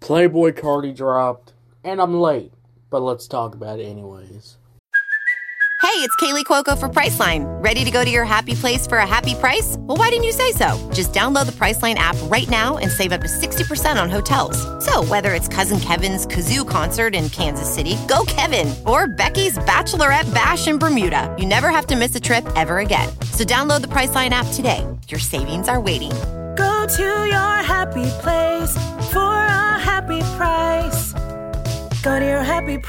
Playboy Carti dropped, and I'm late, but let's talk about it anyways. Hey, it's Kaley Cuoco for Priceline. Ready to go to your happy place for a happy price? Well, why didn't you say so? Just download the Priceline app right now and save up to 60% on hotels. So, whether it's Cousin Kevin's Kazoo concert in Kansas City, go Kevin, or Becky's Bachelorette Bash in Bermuda, you never have to miss a trip ever again. So, download the Priceline app today. Your savings are waiting. Go to your happy place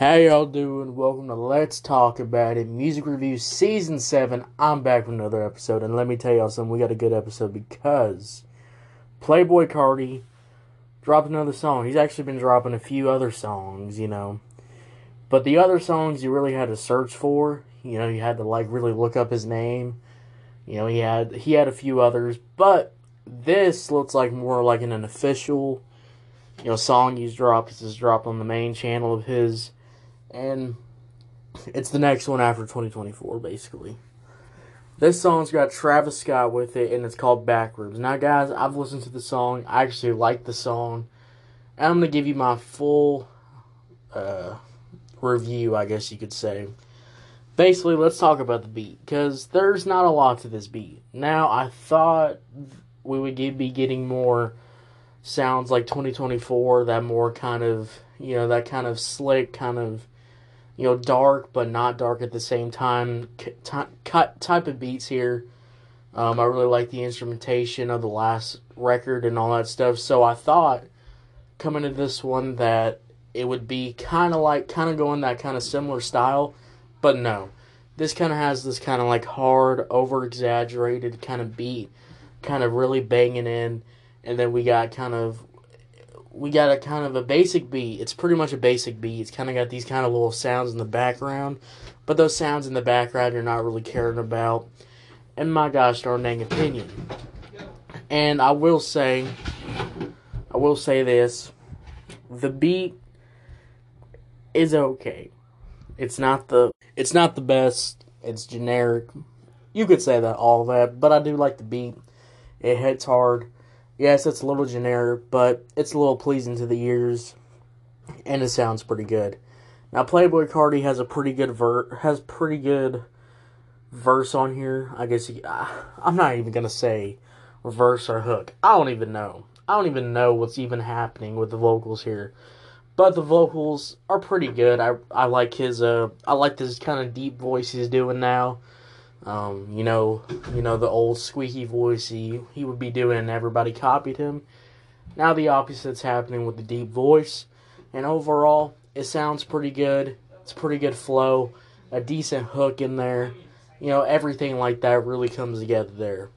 How y'all doing? Welcome to Let's Talk About It Music Review Season 7. I'm back with another episode, and let me tell y'all something. We got a good episode because Playboy Carti dropped another song. He's actually been dropping a few other songs, you know. But the other songs you really had to search for. You know, you had to like really look up his name. You know, he had he had a few others, but this looks like more like an, an official, you know, song he's dropped. This is dropped on the main channel of his and it's the next one after 2024, basically. This song's got Travis Scott with it, and it's called Backrooms. Now, guys, I've listened to the song. I actually like the song. And I'm going to give you my full uh, review, I guess you could say. Basically, let's talk about the beat, because there's not a lot to this beat. Now, I thought we would get, be getting more sounds like 2024, that more kind of, you know, that kind of slick, kind of you know, dark but not dark at the same time. Cut type of beats here. Um, I really like the instrumentation of the last record and all that stuff. So I thought coming to this one that it would be kind of like kind of going that kind of similar style, but no. This kind of has this kind of like hard, over exaggerated kind of beat, kind of really banging in, and then we got kind of we got a kind of a basic beat. It's pretty much a basic beat. It's kind of got these kind of little sounds in the background, but those sounds in the background you're not really caring about, And my gosh darn dang opinion. And I will say, I will say this: the beat is okay. It's not the it's not the best. It's generic. You could say that all that, but I do like the beat. It hits hard Yes, it's a little generic, but it's a little pleasing to the ears, and it sounds pretty good. Now, Playboy Carti has a pretty good ver has pretty good verse on here. I guess you, uh, I'm not even gonna say verse or hook. I don't even know. I don't even know what's even happening with the vocals here, but the vocals are pretty good. I I like his uh I like this kind of deep voice he's doing now. Um, you know, you know the old squeaky voice he he would be doing, and everybody copied him. Now the opposite's happening with the deep voice, and overall it sounds pretty good. It's pretty good flow, a decent hook in there. You know, everything like that really comes together there.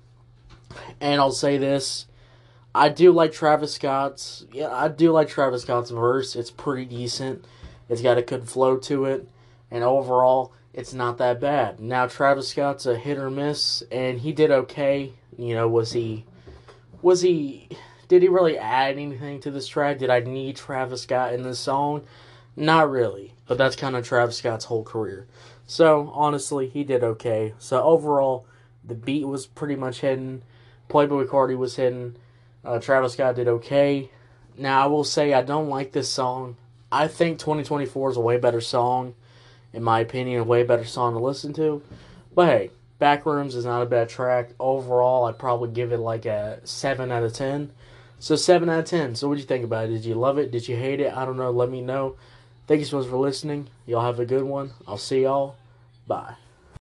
And I'll say this, I do like Travis Scott's. Yeah, I do like Travis Scott's verse. It's pretty decent. It's got a good flow to it, and overall it's not that bad. Now Travis Scott's a hit or miss, and he did okay. You know, was he, was he, did he really add anything to this track? Did I need Travis Scott in this song? Not really, but that's kind of Travis Scott's whole career. So honestly, he did okay. So overall, the beat was pretty much hidden. Playboy Carti was hidden. Uh, Travis Scott did okay. Now I will say I don't like this song. I think 2024 is a way better song in my opinion, a way better song to listen to. But hey, Backrooms is not a bad track. Overall, I'd probably give it like a 7 out of 10. So seven out of ten. So what do you think about it? Did you love it? Did you hate it? I don't know. Let me know. Thank you so much for listening. Y'all have a good one. I'll see y'all. Bye.